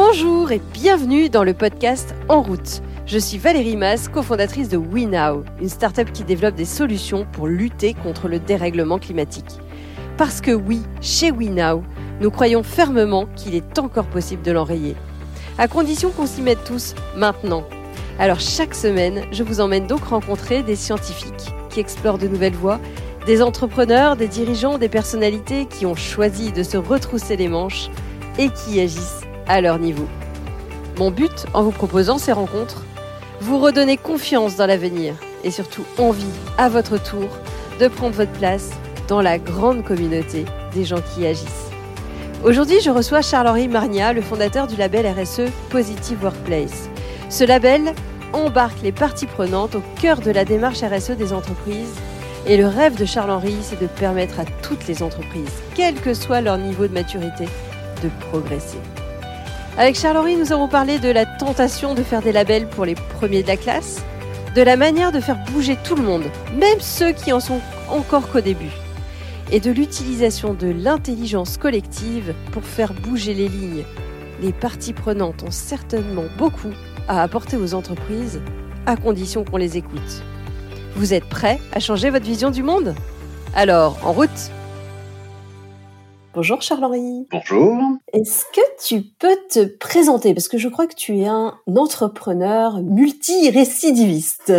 Bonjour et bienvenue dans le podcast En route. Je suis Valérie Mas, cofondatrice de WeNow, une start-up qui développe des solutions pour lutter contre le dérèglement climatique. Parce que oui, chez WeNow, nous croyons fermement qu'il est encore possible de l'enrayer. À condition qu'on s'y mette tous maintenant. Alors chaque semaine, je vous emmène donc rencontrer des scientifiques qui explorent de nouvelles voies, des entrepreneurs, des dirigeants, des personnalités qui ont choisi de se retrousser les manches et qui agissent à leur niveau. Mon but en vous proposant ces rencontres, vous redonner confiance dans l'avenir et surtout envie, à votre tour, de prendre votre place dans la grande communauté des gens qui agissent. Aujourd'hui, je reçois Charles-Henri Marnia, le fondateur du label RSE Positive Workplace. Ce label embarque les parties prenantes au cœur de la démarche RSE des entreprises. Et le rêve de Charles-Henri, c'est de permettre à toutes les entreprises, quel que soit leur niveau de maturité, de progresser. Avec Charles-Henri, nous avons parlé de la tentation de faire des labels pour les premiers de la classe, de la manière de faire bouger tout le monde, même ceux qui en sont encore qu'au début, et de l'utilisation de l'intelligence collective pour faire bouger les lignes. Les parties prenantes ont certainement beaucoup à apporter aux entreprises, à condition qu'on les écoute. Vous êtes prêts à changer votre vision du monde? Alors, en route Bonjour Charles-Henri. Bonjour. Est-ce que tu peux te présenter? Parce que je crois que tu es un entrepreneur multirécidiviste.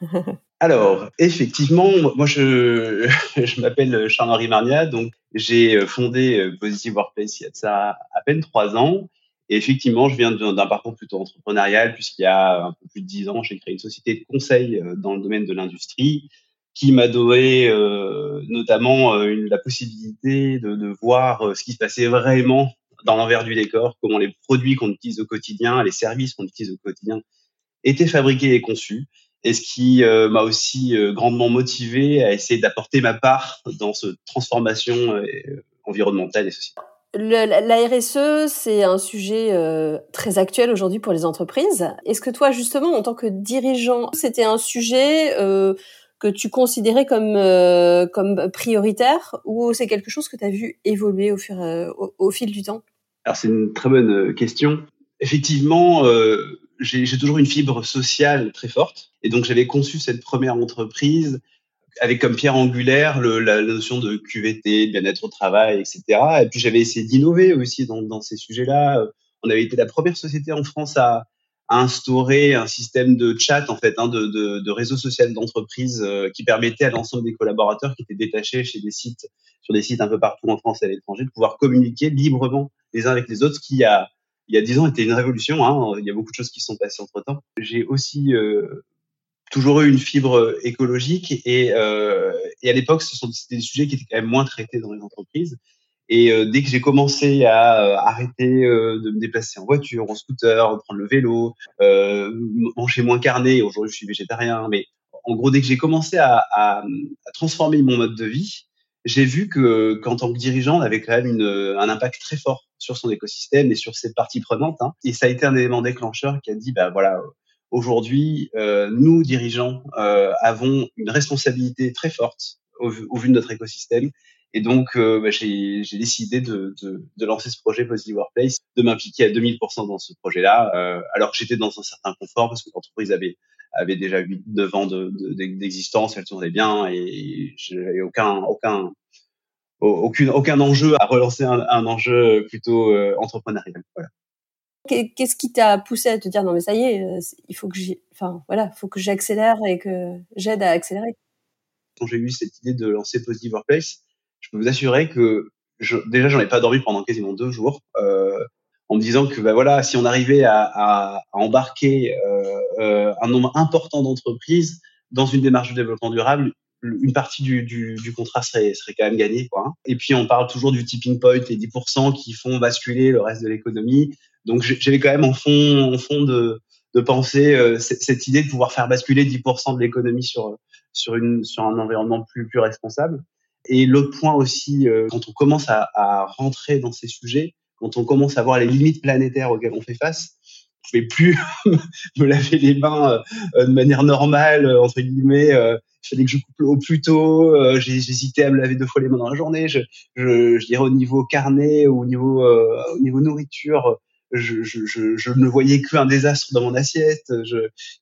Alors, effectivement, moi je, je m'appelle Charles-Henri Marnia, donc j'ai fondé Positive Workplace il y a de ça à peine trois ans. Et effectivement, je viens d'un parcours plutôt entrepreneurial, puisqu'il y a un peu plus de dix ans, j'ai créé une société de conseil dans le domaine de l'industrie qui m'a donné euh, notamment euh, une, la possibilité de, de voir euh, ce qui se passait vraiment dans l'envers du décor, comment les produits qu'on utilise au quotidien, les services qu'on utilise au quotidien étaient fabriqués et conçus. Et ce qui m'a aussi grandement motivé à essayer d'apporter ma part dans cette transformation environnementale et sociale. Le, la RSE, c'est un sujet euh, très actuel aujourd'hui pour les entreprises. Est-ce que toi, justement, en tant que dirigeant, c'était un sujet euh, que tu considérais comme euh, comme prioritaire ou c'est quelque chose que tu as vu évoluer au fur euh, au, fil du temps? Alors c'est une très bonne euh, question. Effectivement, j'ai toujours une fibre sociale très forte et donc j'avais conçu cette première entreprise avec comme pierre angulaire la, notion de QVT, bien-être au travail, etc. Et puis j'avais essayé d'innover aussi dans ces sujets-là. On avait été la première société en France à, instaurer un système de chat en fait, hein, de, de, réseau social d'entreprise euh, qui permettait à l'ensemble des collaborateurs qui étaient détachés chez des sites, sur des sites un peu partout en France et à l'étranger, de pouvoir communiquer librement les uns avec les autres, ce qui a il y a dix ans était une révolution. Hein, il y a beaucoup de choses qui sont passées entre temps. J'ai aussi euh, toujours eu une fibre écologique et, euh, et à l'époque, ce sont des sujets qui étaient quand même moins traités dans les entreprises. Et euh, dès que j'ai commencé à euh, arrêter euh, de me déplacer en voiture, en scooter, prendre le vélo, manger moins carné, aujourd'hui je suis végétarien, mais en gros dès que j'ai commencé à, à, à, transformer mon mode de vie, j'ai vu que qu'en tant que dirigeant, on avait quand même une, un impact très fort sur son écosystème et sur ses parties prenantes. Hein. Et ça a été un élément déclencheur qui a dit, bah voilà, aujourd'hui, euh, nous dirigeants euh, avons une responsabilité très forte au vu de notre écosystème et donc, euh, bah, j'ai décidé de, de, de, lancer ce projet Positive Workplace, de m'impliquer à 2000% dans ce projet-là, euh, alors que j'étais dans un certain confort parce que l'entreprise avait, avait déjà 8-9 ans d'existence, de, elle tournait bien et j'avais aucun, aucun, aucune, aucun enjeu à relancer un, un enjeu plutôt euh, entrepreneurial. Voilà. Qu'est-ce qui t'a poussé à te dire non mais ça y est, euh, il faut que j'y, enfin voilà, faut que j'accélère et que j'aide à accélérer? Quand j'ai eu cette idée de lancer Positive Workplace, je peux vous assurer que je, déjà, j'en ai pas dormi pendant quasiment deux jours, euh, en me disant que bah voilà, si on arrivait à, à, à embarquer euh, euh, un nombre important d'entreprises dans une démarche de développement durable, une partie du, du, du, contrat serait, serait quand même gagnée. Quoi. Hein. Et puis on parle toujours du tipping point, les 10% qui font basculer le reste de l'économie. Donc j'avais quand même en fond, en fond de, de penser euh, cette idée de pouvoir faire basculer 10% de l'économie sur, sur, sur un environnement plus, plus responsable. Et l'autre point aussi, euh, quand on commence à, à, rentrer dans ces sujets, quand on commence à voir les limites planétaires auxquelles on fait face, je ne vais plus me laver les mains euh, de manière normale, euh, entre guillemets. Euh, il fallait que je coupe l'eau plus tôt. J'hésitais à me laver deux fois les mains dans la journée. Je, je, je dirais au niveau carnet, au niveau, au niveau nourriture, je, je, je, je, ne voyais qu'un désastre dans mon assiette.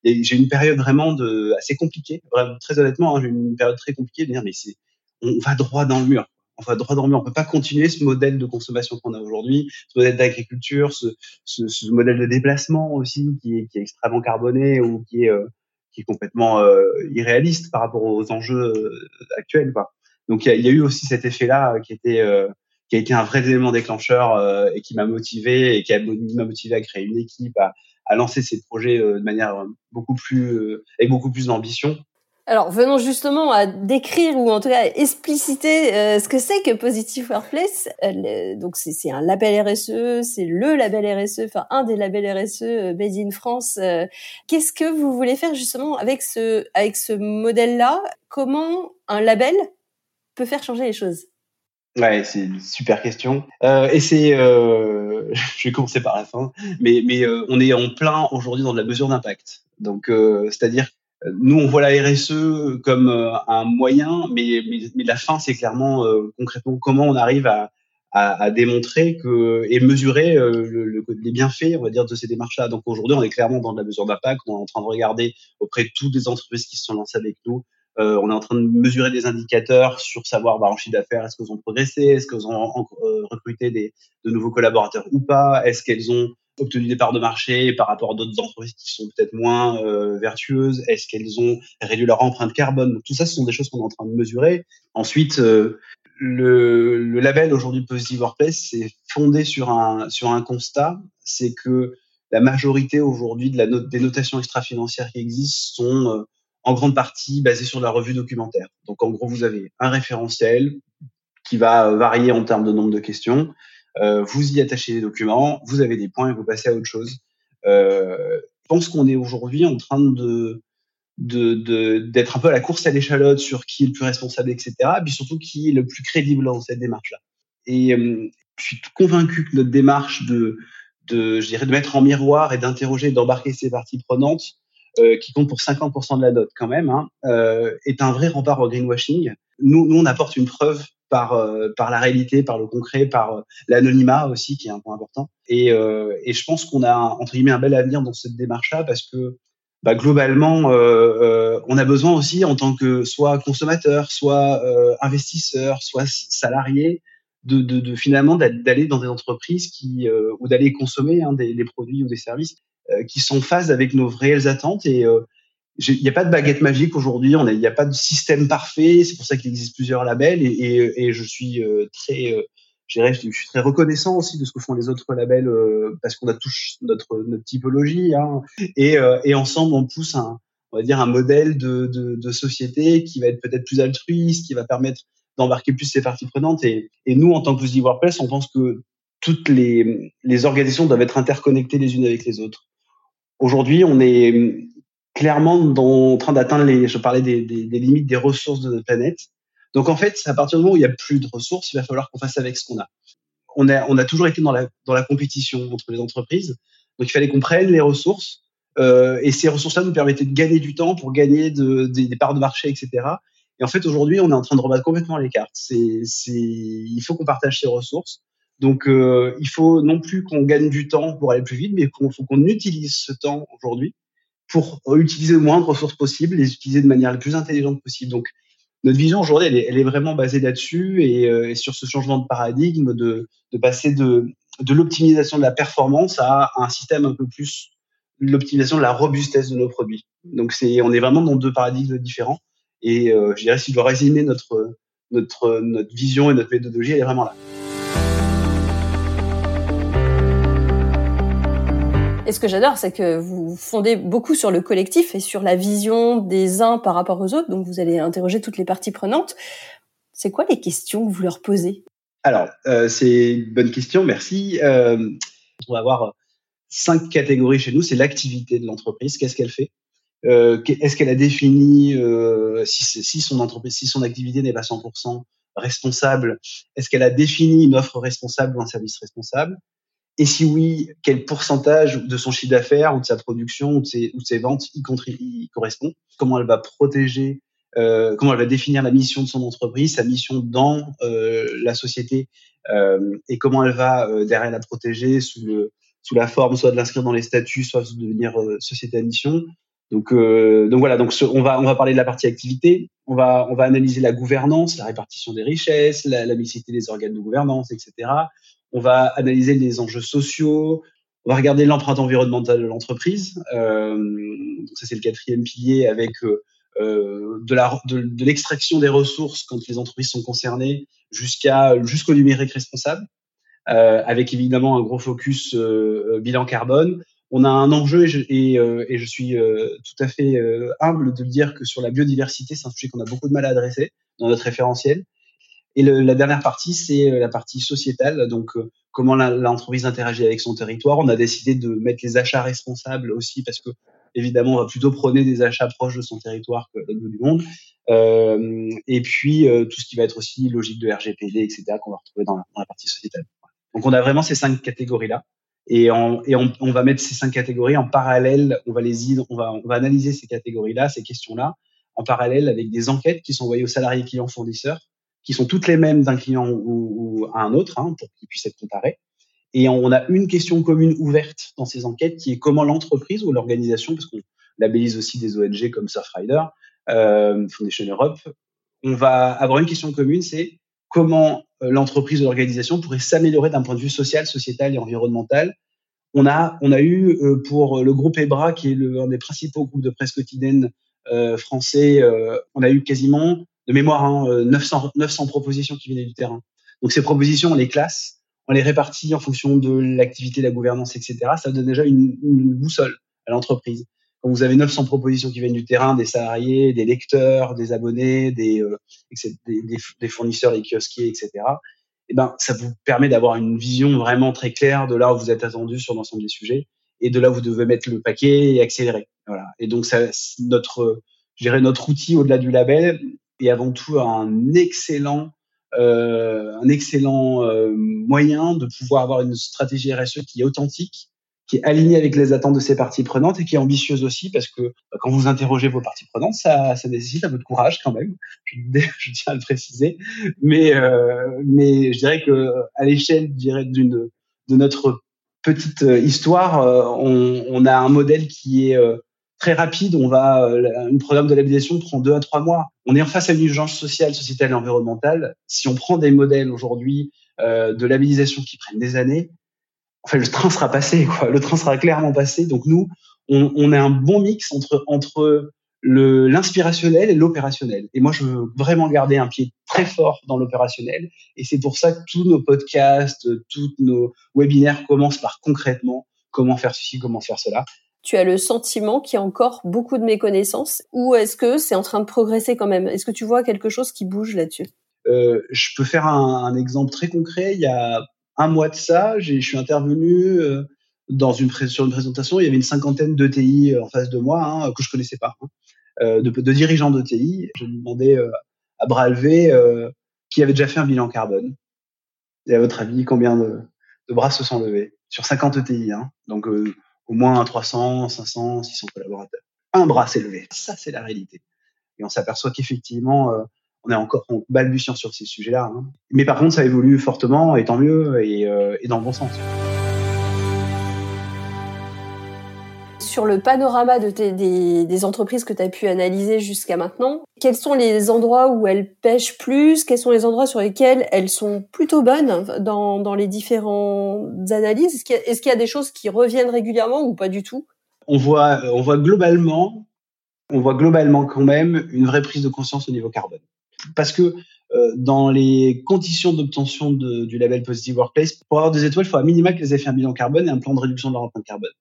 J'ai une période vraiment de, assez compliquée, vraiment, très honnêtement, hein, j'ai une période très compliquée de dire mais c'est, on va droit dans le mur. On va droit dans le mur. On peut pas continuer ce modèle de consommation qu'on a aujourd'hui, ce modèle d'agriculture, ce, ce, ce, modèle de déplacement aussi qui est, qui est extrêmement carboné ou qui est, euh, qui est complètement euh, irréaliste par rapport aux enjeux euh, actuels. Quoi. Donc il y, y a, eu aussi cet effet-là qui était qui a été un vrai élément déclencheur euh, et qui m'a motivé et qui m'a motivé à créer une équipe, à, à lancer ces projets euh, de manière beaucoup plus euh, avec beaucoup plus d'ambition. Alors, venons justement à décrire ou en tout cas à expliciter euh, ce que c'est que Positive Workplace. Euh, donc, c'est un label RSE, c'est le label RSE, enfin un des labels RSE made in France. Qu'est-ce que vous voulez faire justement avec ce avec ce modèle-là? Comment un label peut faire changer les choses? Ouais, c'est une super question. Euh, et c'est, euh, je vais commencer par la fin, mais, mais euh, on est en plein aujourd'hui dans de la mesure d'impact. Donc, euh, c'est-à-dire, nous, on voit la RSE comme euh, un moyen, mais, mais, mais la fin, c'est clairement concrètement comment on arrive à, à, à, démontrer que et mesurer le, le, les bienfaits, on va dire, de ces démarches-là. Donc aujourd'hui, on est clairement dans de la mesure d'impact. On est en train de regarder auprès de toutes les entreprises qui se sont lancées avec nous euh, on est en train de mesurer des indicateurs sur savoir bah, en chiffre d'affaires, est-ce qu'elles ont progressé, est-ce qu'elles ont euh, recruté des, de nouveaux collaborateurs ou pas, est-ce qu'elles ont obtenu des parts de marché par rapport à d'autres entreprises qui sont peut-être moins euh, vertueuses? Est-ce qu'elles ont réduit leur empreinte carbone? Tout ça, ce sont des choses qu'on est en train de mesurer. Ensuite, euh, le, label aujourd'hui Positive Workplace, c'est fondé sur un, sur un constat, c'est que la majorité aujourd'hui de des notations extra-financières qui existent sont en grande partie basé sur la revue documentaire. Donc en gros, vous avez un référentiel qui va varier en termes de nombre de questions. Euh, vous y attachez les documents, vous avez des points et vous passez à autre chose. Euh, je pense qu'on est aujourd'hui en train de d'être un peu à la course à l'échalote sur qui est le plus responsable, etc. Et puis surtout qui est le plus crédible dans cette démarche-là. Et euh, je suis convaincu que notre démarche de, de, je dirais, de mettre en miroir et d'interroger, d'embarquer ces parties prenantes, qui compte pour 50% de la dot quand même, hein, est un vrai rempart au greenwashing. Nous, nous, on apporte une preuve par euh, par la réalité, par le concret, par l'anonymat aussi, qui est un point important. Et, et je pense qu'on a entre guillemets un bel avenir dans cette démarche-là parce que bah, globalement, euh, on a besoin aussi en tant que soit consommateur, soit euh, investisseur, soit salarié, de, de, de finalement d'aller dans des entreprises qui ou d'aller consommer hein, des, des, produits ou des services euh, qui sont en phase avec nos réelles attentes et euh, il n'y a pas de baguette magique aujourd'hui, il n'y a pas de système parfait, c'est pour ça qu'il existe plusieurs labels et, et, et je suis euh, très, dirais, je suis très reconnaissant aussi de ce que font les autres labels parce qu'on a tous notre, notre typologie hein, et, et ensemble on pousse un, on va dire un modèle de, de, de société qui va être peut-être plus altruiste, qui va permettre d'embarquer plus ces parties prenantes et, et nous en tant que Positive WordPress, on pense que toutes les, les organisations doivent être interconnectées les unes avec les autres. Aujourd'hui, on est clairement dans, en train d'atteindre les, je parlais des, des, des, limites des ressources de notre planète. Donc en fait, à partir du moment où il n'y a plus de ressources, il va falloir qu'on fasse avec ce qu'on a. On a, on a toujours été dans la, dans la compétition entre les entreprises. Donc il fallait qu'on prenne les ressources euh, et ces ressources-là nous permettaient de gagner du temps pour gagner de, des parts de marché, etc. Et en fait, aujourd'hui, on est en train de rebattre complètement les cartes. C'est, c'est, il faut qu'on partage ces ressources. Donc, euh, il faut non plus qu'on gagne du temps pour aller plus vite, mais qu'il faut qu'on utilise ce temps aujourd'hui pour utiliser le moins de ressources possibles, les utiliser de manière la plus intelligente possible. Donc, notre vision aujourd'hui, elle est, vraiment basée là-dessus et, euh, et, sur ce changement de paradigme de, de passer de, de l'optimisation de la performance à un système un peu plus l'optimisation de la robustesse de nos produits. Donc, c'est, on est vraiment dans deux paradigmes différents. Et euh, je dirais, si je dois résumer notre, notre, notre vision et notre méthodologie, elle est vraiment là. Et ce que j'adore, c'est que vous fondez beaucoup sur le collectif et sur la vision des uns par rapport aux autres. Donc, vous allez interroger toutes les parties prenantes. C'est quoi les questions que vous leur posez? Alors, euh, c'est une bonne question, merci. Euh, on va avoir cinq catégories chez nous. C'est l'activité de l'entreprise. Qu'est-ce qu'elle fait? Euh, Est-ce qu'elle a défini si, son si son activité n'est pas 100% responsable Est-ce qu'elle a défini une offre responsable ou un service responsable? Et si oui, quel pourcentage de son chiffre d'affaires ou de sa production ou de ses, ventes y, y, correspond? Comment elle va protéger euh, Comment elle va définir la mission de son entreprise, sa mission dans euh, la société euh, et comment elle va euh, derrière la protéger sous le sous la forme soit de l'inscrire dans les statuts, soit de devenir société à mission? Donc, donc voilà, donc on va on va parler de la partie activité, on va on va analyser la gouvernance, la répartition des richesses, la, la mixité des organes de gouvernance, etc. On va analyser les enjeux sociaux, on va regarder l'empreinte environnementale de l'entreprise. Euh, ça, c'est le quatrième pilier avec euh, euh de, la, de, l'extraction des ressources quand les entreprises sont concernées jusqu'au numérique responsable, euh, avec évidemment un gros focus euh, euh, bilan carbone. On a un enjeu et je, et, et je suis tout à fait humble de dire que sur la biodiversité, c'est un sujet qu'on a beaucoup de mal à adresser dans notre référentiel. Et le, la dernière partie, c'est la partie sociétale. Donc, comment l'entreprise interagit avec son territoire. On a décidé de mettre les achats responsables aussi parce que évidemment, on va plutôt prôner des achats proches de son territoire que l'autre bout du monde. Euh, et puis euh, tout ce qui va être aussi logique de RGPD, etc., qu'on va retrouver dans la, dans la, partie sociétale. Donc on a vraiment ces cinq catégories-là. Et, on, et on, on, va mettre ces cinq catégories en parallèle. On va les on va, on va analyser ces catégories-là, ces questions-là, en parallèle avec des enquêtes qui sont envoyées aux salariés clients fournisseurs qui sont toutes les mêmes d'un client ou, à un autre, hein, pour qu'ils puissent être comparés. Et on a une question commune ouverte dans ces enquêtes qui est comment l'entreprise ou l'organisation, parce qu'on labellise aussi des ONG comme Surfrider, euh, Foundation Europe, on va avoir une question commune, c'est comment euh, l'entreprise ou l'organisation pourrait s'améliorer d'un point de vue social, sociétal et environnemental. On a, on a eu euh, pour le groupe EBRA, qui est le, un des principaux groupes de presse quotidienne euh, français, on a eu quasiment de mémoire, hein, 900, euh, 900 propositions qui venaient du terrain. Donc ces propositions, on les classe, on les répartit en fonction de l'activité, la gouvernance, etc. Ça donne déjà une, boussole à l'entreprise. Quand vous avez 900 propositions qui viennent du terrain, des salariés, des lecteurs, des abonnés, des, euh, des, fournisseurs, des kiosquiers, etc. Et eh ben, ça vous permet d'avoir une vision vraiment très claire de là où vous êtes attendu sur l'ensemble des sujets et de là où vous devez mettre le paquet et accélérer. Voilà. Et donc, ça, notre, je dirais, notre outil au-delà du label, et avant tout un excellent euh, un excellent euh, moyen de pouvoir avoir une stratégie RSE qui est authentique, qui est alignée avec les attentes de ses parties prenantes et qui est ambitieuse aussi parce que bah, quand vous interrogez vos parties prenantes, ça, ça nécessite un peu de courage quand même. Je, tiens à le préciser, mais euh, mais je dirais que à l'échelle, je d'une de notre petite euh, histoire, euh, on, on, a un modèle qui est très rapide. On va, euh, un programme de labellisation prend deux à trois mois. On est en face à une urgence sociale, sociétale et environnementale. Si on prend des modèles aujourd'hui euh, de labellisation qui prennent des années, en fait, le train sera passé. Quoi. Le train sera clairement passé. Donc nous, on, on a un bon mix entre entre l'inspirationnel et l'opérationnel. Et moi, je veux vraiment garder un pied très fort dans l'opérationnel. Et c'est pour ça que tous nos podcasts, tous nos webinaires commencent par concrètement comment faire ceci, comment faire cela tu as le sentiment qu'il y a encore beaucoup de méconnaissances ou est-ce que c'est en train de progresser quand même? Est-ce que tu vois quelque chose qui bouge là-dessus? Euh, Je peux faire un, exemple très concret. Il y a un mois de ça, je suis intervenu euh, dans une sur une présentation. Il y avait une cinquantaine d'ETI euh, en face de moi hein, que je connaissais pas, hein, de, de, dirigeants d'ETI. Je demandais à bras levés qui avait déjà fait un bilan carbone. Et à votre avis, combien de, de bras se sont levés? Sur 50 ETI hein, Donc au moins 300, 500, 600 collaborateurs. Un bras s'est levé. Ça, c'est la réalité. Et on s'aperçoit qu'effectivement, euh, on est encore en balbutiant sur ces sujets-là. Hein. Mais par contre, ça évolue fortement, et tant mieux, et, euh, et dans le bon sens. Sur le panorama des, entreprises que tu as pu analyser jusqu'à maintenant, quels sont les endroits où elles pêchent plus Quels sont les endroits sur lesquels elles sont plutôt bonnes dans, les différentes analyses? Est-ce qu'il y, a des choses qui reviennent régulièrement ou pas du tout? On voit, on voit globalement, on voit globalement quand même une vraie prise de conscience au niveau carbone. Parce que euh, dans les conditions d'obtention du label Positive Workplace, pour avoir des étoiles, il faut à minima qu'elles aient fait un bilan carbone et un plan de réduction de leur empreinte carbone.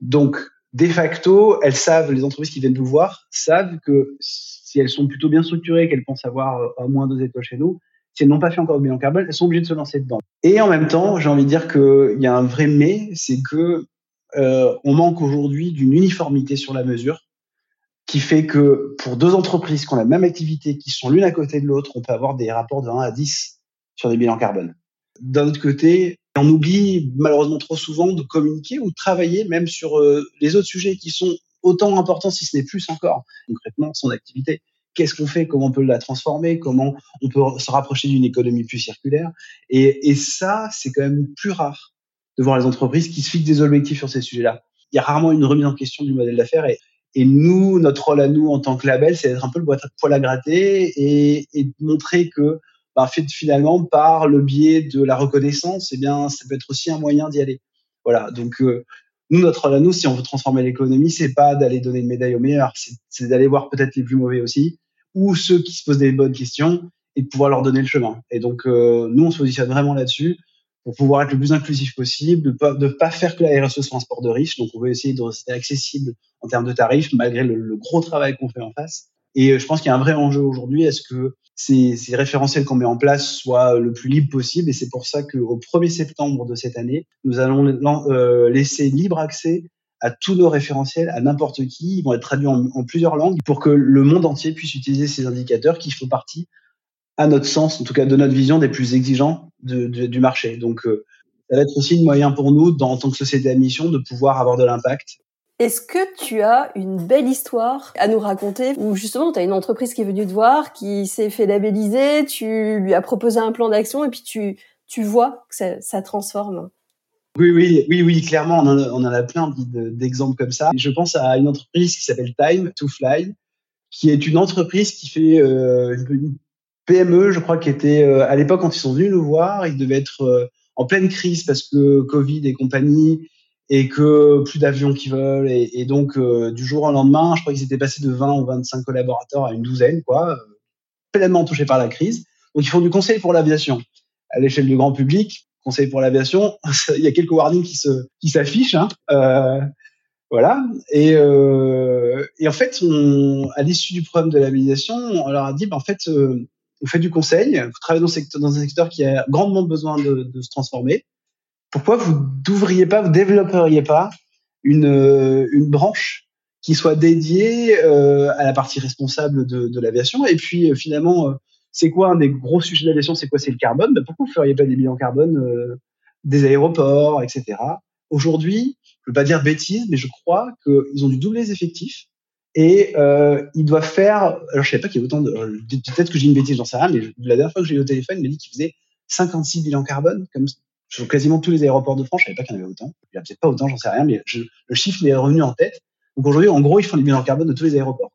Donc, de facto, elles savent, les entreprises qui viennent nous voir, savent que si elles sont plutôt bien structurées, qu'elles pensent avoir euh, au moins deux étoiles chez nous, si elles n'ont pas fait encore de bilan carbone, elles sont obligées de se lancer dedans. Et en même temps, j'ai envie de dire qu'il y a un vrai mais, c'est que euh, on manque aujourd'hui d'une uniformité sur la mesure qui fait que pour deux entreprises qui ont la même activité, qui sont l'une à côté de l'autre, on peut avoir des rapports de 1 à 10 sur des bilans carbone. D'un autre côté, on oublie malheureusement trop souvent de communiquer ou de travailler même sur euh, les autres sujets qui sont autant importants, si ce n'est plus encore, concrètement, son activité. Qu'est-ce qu'on fait? Comment on peut la transformer? Comment on peut se rapprocher d'une économie plus circulaire? Et, ça, c'est quand même plus rare de voir les entreprises qui se fixent des objectifs sur ces sujets-là. Il y a rarement une remise en question du modèle d'affaires et, nous, notre rôle à nous en tant que label, c'est d'être un peu le poil à gratter et, et de montrer que bah, finalement, par le biais de la reconnaissance, eh bien, ça peut être aussi un moyen d'y aller. Voilà. Donc, euh, nous, notre rôle à nous, si on veut transformer l'économie, c'est pas d'aller donner une médaille aux meilleurs, c'est d'aller voir peut-être les plus mauvais aussi, ou ceux qui se posent des bonnes questions et de pouvoir leur donner le chemin. Et donc, euh, nous, on se positionne vraiment là-dessus pour pouvoir être le plus inclusif possible, de de pas faire que la RSE soit un sport de riches. Donc, on veut essayer de rester accessible en termes de tarifs, malgré le gros travail qu'on fait en face. Et euh, je pense qu'il y a un vrai enjeu aujourd'hui. Est-ce que ces, référentiels qu'on met en place soient le plus libre possible? Et c'est pour ça qu'au 1er septembre de cette année, nous allons euh, laisser libre accès à tous nos référentiels, à n'importe qui. Ils vont être traduits en, plusieurs langues pour que le monde entier puisse utiliser ces indicateurs qui font partie, à notre sens, en tout cas de notre vision, des plus exigeants du marché. Donc, euh, ça va être aussi un moyen pour nous, en tant que société à mission, de pouvoir avoir de l'impact est-ce que tu as une belle histoire à nous raconter où justement tu as une entreprise qui est venue te voir, qui s'est fait labelliser, tu lui as proposé un plan d'action et puis tu, tu vois que ça, transforme? Oui, oui, oui, oui, clairement, on en a, plein d'exemples comme ça. Je pense à une entreprise qui s'appelle Time to Fly, qui est une entreprise qui fait euh, une PME, je crois, qui était euh, à l'époque quand ils sont venus nous voir, ils devaient être euh, en pleine crise parce que Covid et compagnie, et que plus d'avions qui volent et, donc euh, du jour au lendemain, je crois qu'ils étaient passés de 20 ou 25 collaborateurs à une douzaine, quoi, euh, pleinement touchés par la crise. Donc ils font du conseil pour l'aviation à l'échelle du grand public. Conseil pour l'aviation, il y a quelques warnings qui se qui s'affichent, hein, euh, voilà. Et, en fait, à l'issue du problème de l'aviation, on leur a dit, ben, en fait, vous faites du conseil, vous travaillez dans, secteur, dans un secteur qui a grandement besoin de se transformer pourquoi vous n'ouvriez pas, vous développeriez pas une, euh, une branche qui soit dédiée euh, à la partie responsable de, de l'aviation? Et puis euh, finalement, c'est quoi un des gros sujets de l'aviation? C'est quoi? C'est le carbone? Ben, pourquoi vous feriez pas des bilans carbone des aéroports, etc. Aujourd'hui, je ne veux pas dire bêtise, mais je crois qu'ils ont dû doubler les effectifs et ils doivent faire. Alors je savais pas qu'il y avait autant de. Peut-être que j'ai une bêtise, j'en sais rien, mais la dernière fois que j'ai eu au téléphone, il m'a dit qu'il faisait 56 bilans carbone, comme sur quasiment tous les aéroports de France. Je savais pas qu'il y en avait autant. Il y a peut-être pas autant, j'en sais rien, mais je, le chiffre m'est revenu en tête. Donc aujourd'hui, en gros, ils font les bilans carbone de tous les aéroports.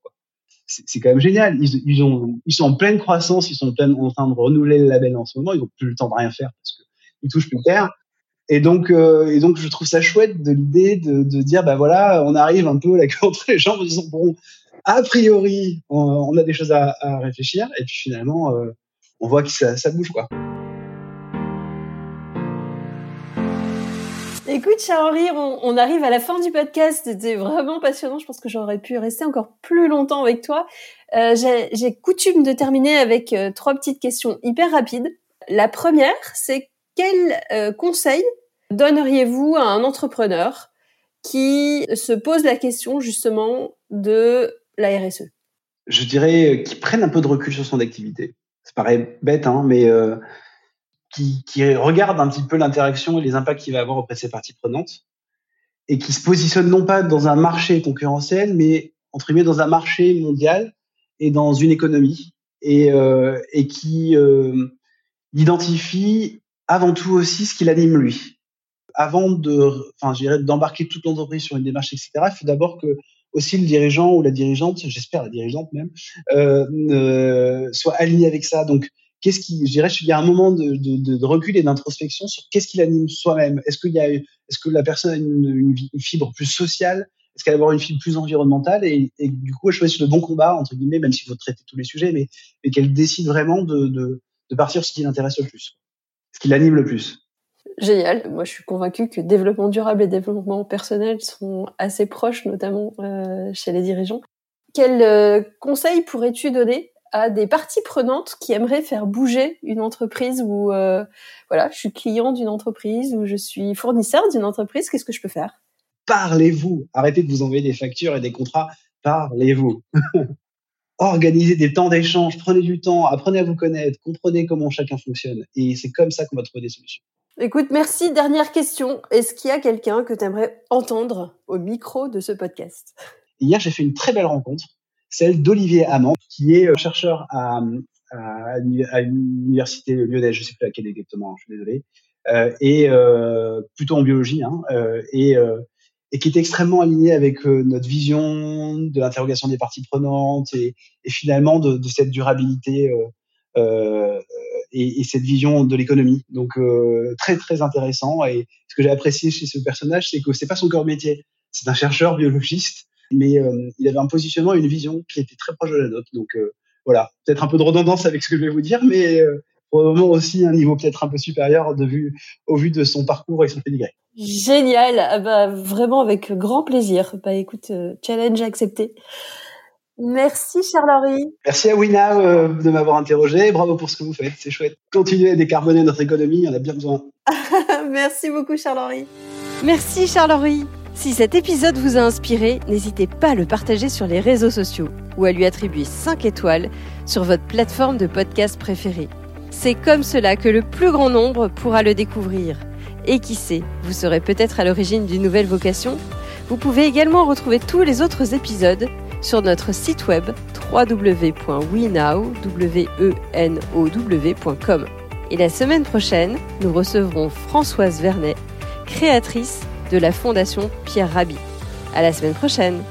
C'est quand même génial. Ils, ils, ont, ils sont en pleine croissance, ils sont en, pleine, en train de renouveler le label en ce moment. Ils ont plus le temps de rien faire parce qu'ils touchent plus terre. Et donc, euh, et donc, je trouve ça chouette de l'idée de, dire, bah voilà, on arrive un peu là entre les jambes en disant bon, a priori, on, a des choses à, à, réfléchir, et puis finalement, euh, on voit que ça, ça bouge quoi. Écoute, Charles, on, on, arrive à la fin du podcast. C'était vraiment passionnant. Je pense que j'aurais pu rester encore plus longtemps avec toi. Euh, J'ai coutume de terminer avec euh, trois petites questions hyper rapides. La première, c'est quel euh, conseil donneriez-vous à un entrepreneur qui se pose la question justement de la RSE Je dirais qu'il prenne un peu de recul sur son activité. Ça paraît bête, hein, mais qui, regarde un petit peu l'interaction et les impacts qu'il va avoir auprès de ses parties prenantes et qui se positionne non pas dans un marché concurrentiel, mais entre guillemets dans un marché mondial et dans une économie et, euh, qui euh, identifie avant tout aussi ce qui l'anime lui. Avant de, enfin, d'embarquer toute l'entreprise sur une démarche, etc. Il faut d'abord que aussi le dirigeant ou la dirigeante, j'espère la dirigeante même, euh, soit aligné avec ça. Donc qu'est-ce qui, je dirais, il y a un moment de, recul et d'introspection sur qu'est-ce qui l'anime soi-même. Est-ce qu'il y a, est-ce que la personne a une, fibre plus sociale? Est-ce qu'elle a avoir une fibre plus environnementale? Et, du coup, elle choisit le bon combat entre guillemets, même s'il faut traiter tous les sujets, mais, qu'elle décide vraiment de partir sur ce qui l'intéresse le plus, ce qui l'anime le plus. Génial. Moi, je suis convaincue que développement durable et développement personnel sont assez proches, notamment euh, chez les dirigeants. Quel euh, conseil pourrais-tu donner à des parties prenantes qui aimeraient faire bouger une entreprise ou euh, voilà, je suis client d'une entreprise ou je suis fournisseur d'une entreprise, qu'est-ce que je peux faire? Parlez-vous. Arrêtez de vous envoyer des factures et des contrats. Parlez-vous. Organisez des temps d'échange, prenez du temps, apprenez à vous connaître, comprenez comment chacun fonctionne. Et c'est comme ça qu'on va trouver des solutions. Écoute, merci. Dernière question. Est-ce qu'il y a quelqu'un que tu aimerais entendre au micro de ce podcast? Hier, j'ai fait une très belle rencontre celle d'Olivier Amand, qui est euh, chercheur à, à, à l'université lyonnaise, je ne sais plus laquelle exactement, je suis désolé, et plutôt en biologie, hein, et et qui est extrêmement aligné avec notre vision de l'interrogation des parties prenantes et, finalement de, cette durabilité euh, et, et, cette vision de l'économie. Donc euh, très très intéressant. Et ce que j'ai apprécié chez ce personnage, c'est que c'est pas son corps métier. C'est un chercheur biologiste, mais euh, il avait un positionnement et une vision qui était très proche de la nôtre. Donc voilà, peut-être un peu de redondance avec ce que je vais vous dire, mais probablement aussi un niveau peut-être un peu supérieur de vue, au vu de son parcours et son pédigré. Génial, ah bah, vraiment avec grand plaisir. Bah écoute, challenge accepté. Merci Charles-Henri. Merci à Wina euh, de m'avoir interrogé. Bravo pour ce que vous faites, c'est chouette. Continuez à décarboner notre économie, on a bien besoin. Merci beaucoup Charles-Henri. Merci Charles-Henri. Si cet épisode vous a inspiré, n'hésitez pas à le partager sur les réseaux sociaux ou à lui attribuer 5 étoiles sur votre plateforme de podcast préférée. C'est comme cela que le plus grand nombre pourra le découvrir. Et qui sait, vous serez peut-être à l'origine d'une nouvelle vocation? Vous pouvez également retrouver tous les autres épisodes sur notre site web www.wenow.com. Et la semaine prochaine, nous recevrons Françoise Vernet, créatrice de la Fondation Pierre Rabhi. À la semaine prochaine!